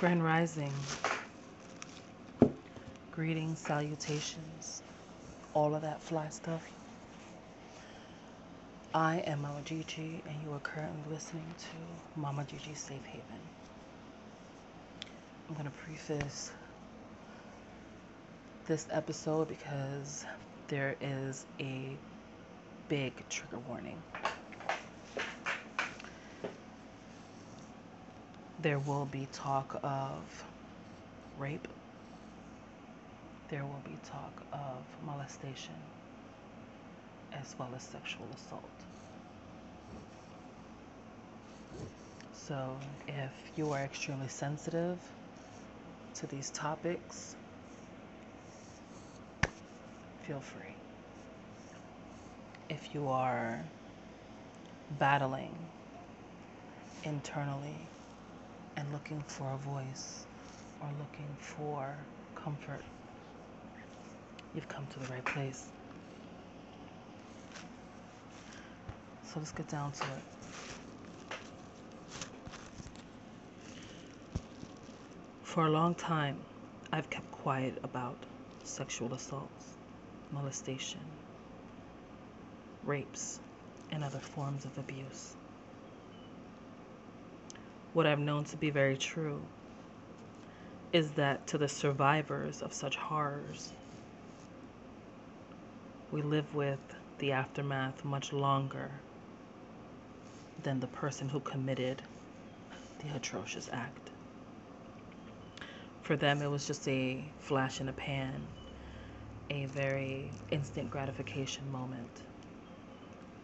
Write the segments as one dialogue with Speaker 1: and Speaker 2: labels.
Speaker 1: Grand Rising. Greetings, salutations, all of that fly stuff. I am Mama Gigi, and you are currently listening to Mama Gigi Safe Haven. I'm going to preface this episode because there is a big trigger warning. There will be talk of rape. There will be talk of molestation as well as sexual assault. So, if you are extremely sensitive to these topics, feel free. If you are battling internally and looking for a voice or looking for comfort, you've come to the right place. So let's get down to it. For a long time, I've kept quiet about sexual assaults, molestation, rapes, and other forms of abuse. What I've known to be very true is that to the survivors of such horrors, we live with the aftermath much longer than the person who committed the atrocious act. For them, it was just a flash in a pan, a very instant gratification moment.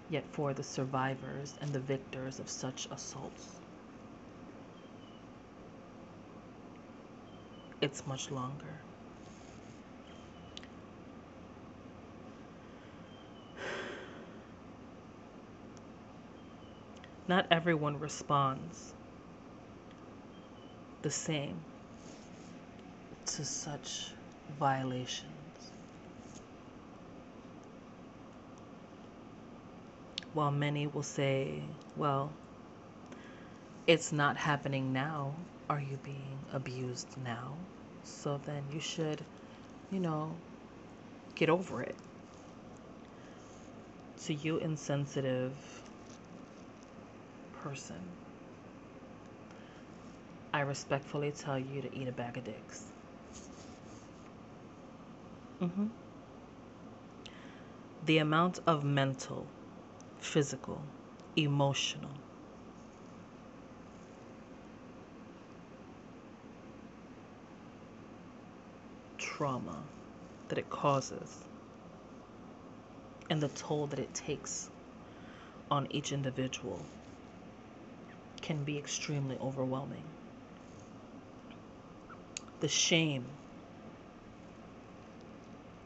Speaker 1: Yet for the survivors and the victors of such assaults, it's much longer. Not everyone responds the same to such violations. While many will say, well, it's not happening now. Are you being abused now? So then you should, you know, get over it. To you, insensitive person, I respectfully tell you to eat a bag of dicks. Mm-hmm. The amount of mental, physical, emotional, trauma that it causes and the toll that it takes on each individual can be extremely overwhelming. The shame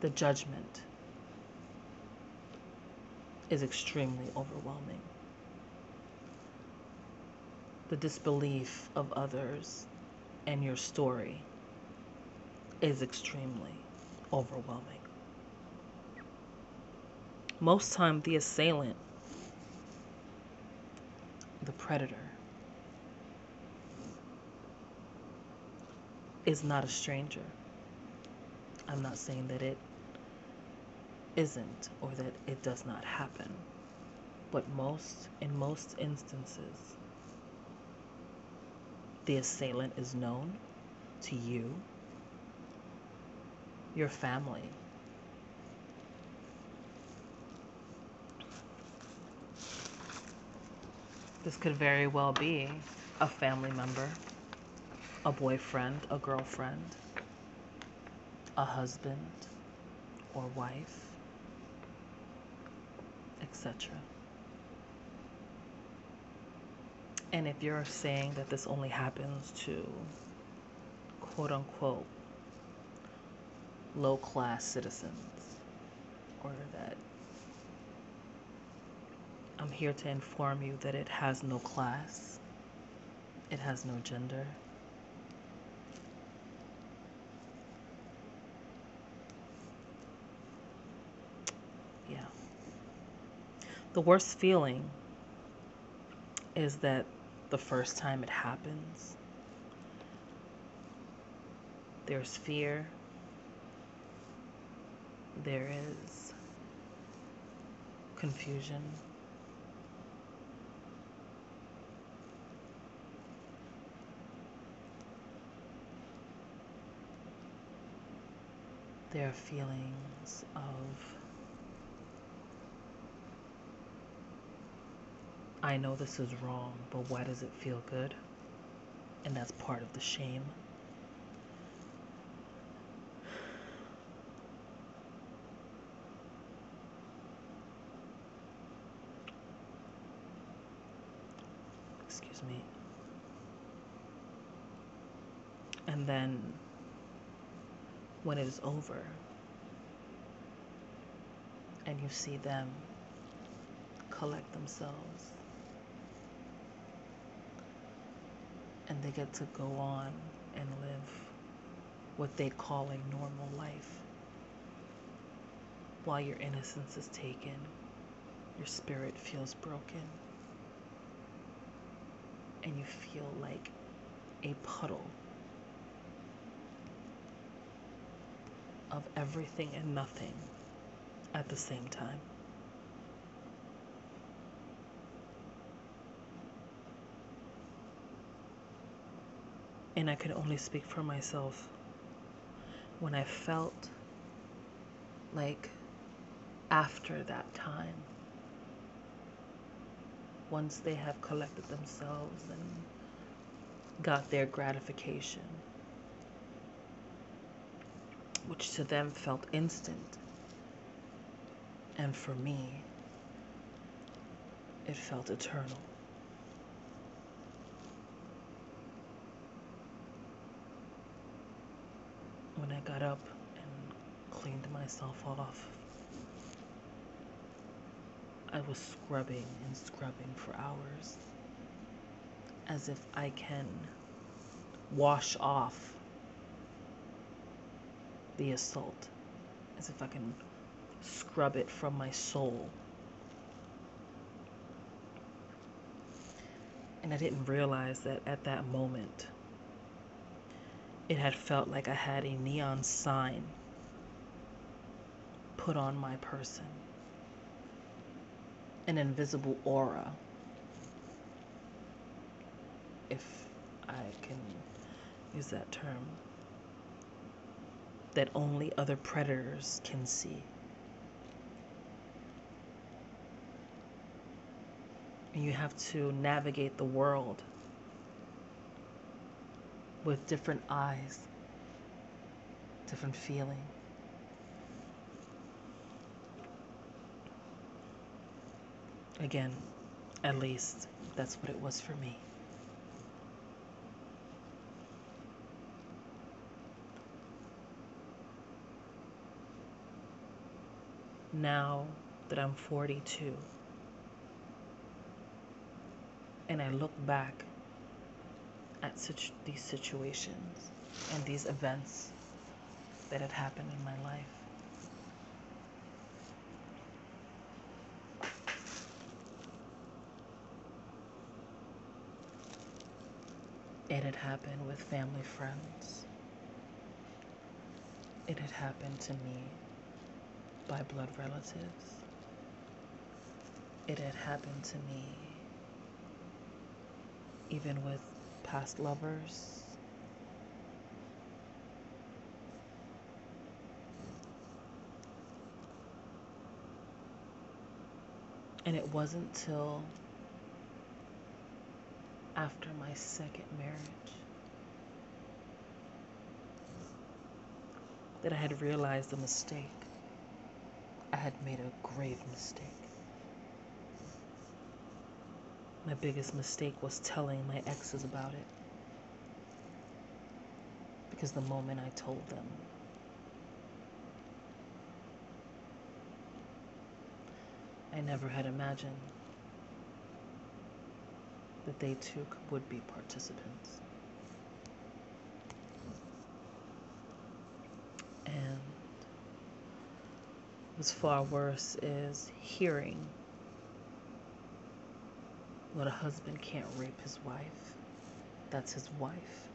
Speaker 1: the judgment is extremely overwhelming. The disbelief of others and your story is extremely overwhelming. Most time the assailant, the predator, is not a stranger. I'm not saying that it isn't or that it does not happen. But most, in most instances, the assailant is known to you, your family. This could very well be a family member, a boyfriend, a girlfriend, a husband or wife, etc. And if you're saying that this only happens to quote unquote low class citizens, or that I'm here to inform you that it has no class, it has no gender. Yeah. The worst feeling is that the first time it happens, There's fear. There is confusion. There are feelings of, I know this is wrong, but why does it feel good? And that's part of the shame. Excuse me. And then when it is over and you see them collect themselves and they get to go on and live what they call a normal life while your innocence is taken, your spirit feels broken, and you feel like a puddle of everything and nothing at the same time. And I could only speak for myself. When I felt like after that time, once they have collected themselves and got their gratification, which to them felt instant. And for me, it felt eternal. When I got up and cleaned myself off, I was scrubbing and scrubbing for hours as if I can wash off the assault, as if I can scrub it from my soul. And I didn't realize that at that moment, it had felt like I had a neon sign put on my person, an invisible aura, if I can use that term that only other predators can see. And you have to navigate the world with different eyes, different feeling. Again, at least that's what it was for me. Now that I'm 42 and I look back at such these situations and these events that had happened in my life. It had happened with family friends. It had happened to me by blood relatives. It had happened to me even with past lovers. And it wasn't till after my second marriage that I had realized the mistake. I had made a grave mistake. My biggest mistake was telling my exes about it. Because the moment I told them, I never had imagined that they too would be participants. What's far worse is hearing what a husband can't rape his wife. That's his wife.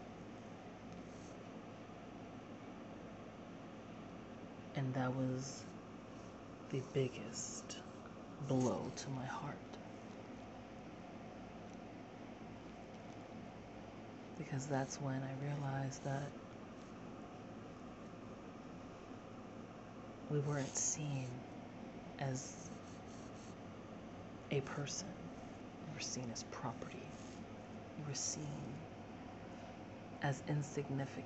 Speaker 1: And that was the biggest blow to my heart. Because that's when I realized that we weren't seen as a person, we were seen as property, we were seen as insignificant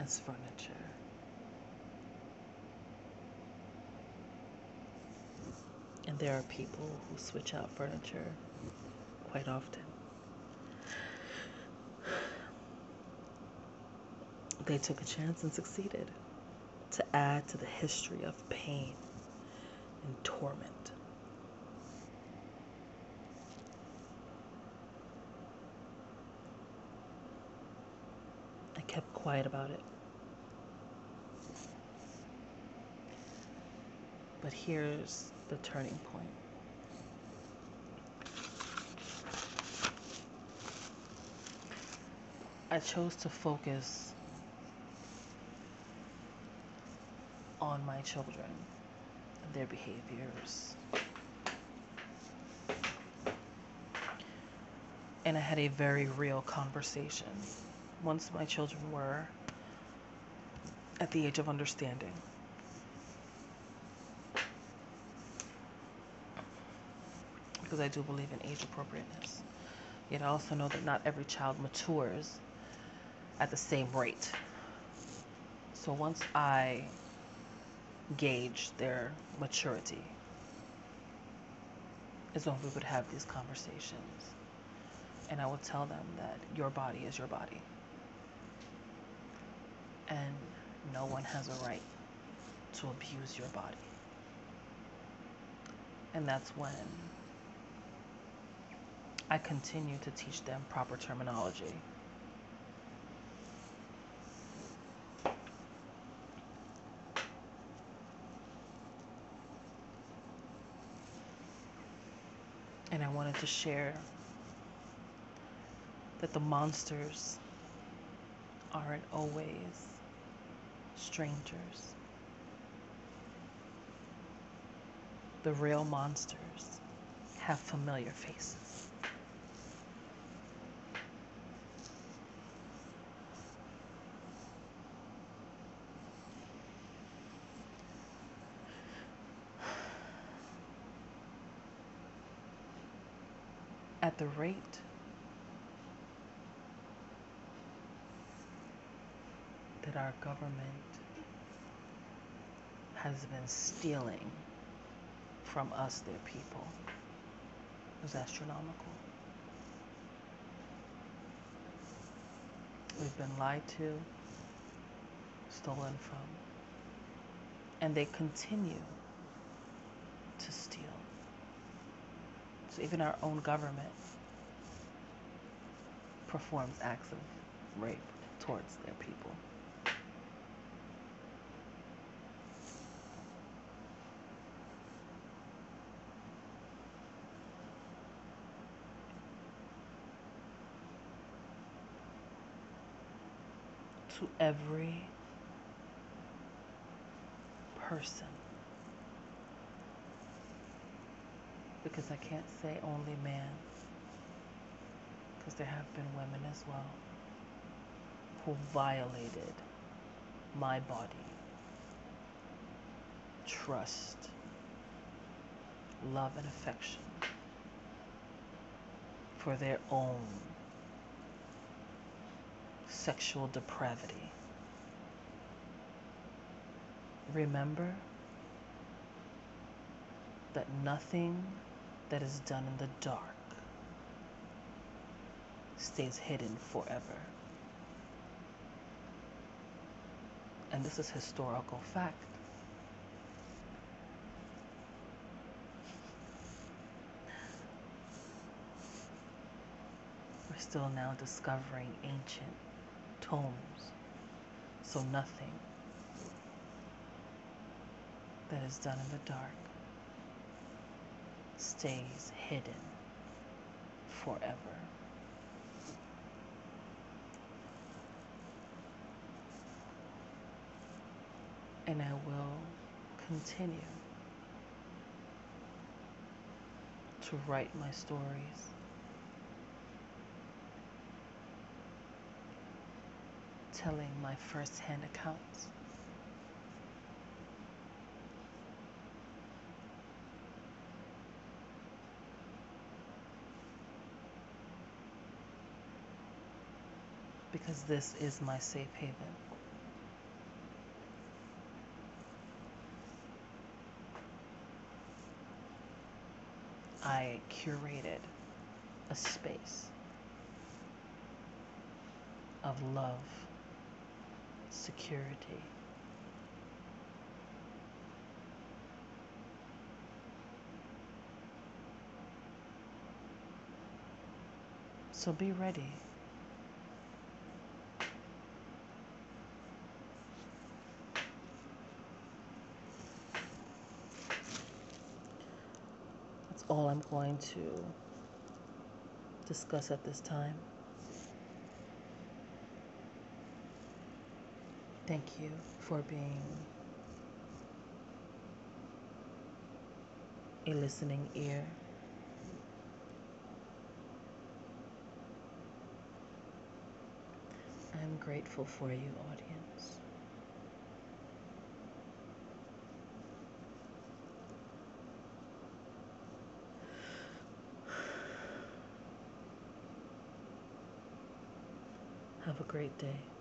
Speaker 1: as furniture. And there are people who switch out furniture quite often. They took a chance and succeeded to add to the history of pain and torment. I kept quiet about it. But here's the turning point. I chose to focus on my children and their behaviors. And I had a very real conversation once my children were at the age of understanding. Because I do believe in age appropriateness. Yet I also know that not every child matures at the same rate. So once I gauge their maturity, is when we would have these conversations. And I would tell them that your body is your body. And no one has a right to abuse your body. And that's when I continue to teach them proper terminology. And I wanted to share that the monsters aren't always strangers. The real monsters have familiar faces. The rate that our government has been stealing from us, their people, is astronomical. We've been lied to, stolen from, and they continue to steal. So even our own government performs acts of rape towards their people. To every person because I can't say only man, because there have been women as well who violated my body, trust, love, and affection for their own sexual depravity. Remember that nothing that is done in the dark stays hidden forever. And this is historical fact. We're still now discovering ancient tomes, so nothing that is done in the dark stays hidden forever. And I will continue to write my stories. Telling my first hand accounts. Because this is my safe haven. I curated a space of love, security. So be ready. All I'm going to discuss at this time. Thank you for being a listening ear. I'm grateful for you, audience. Have a great day.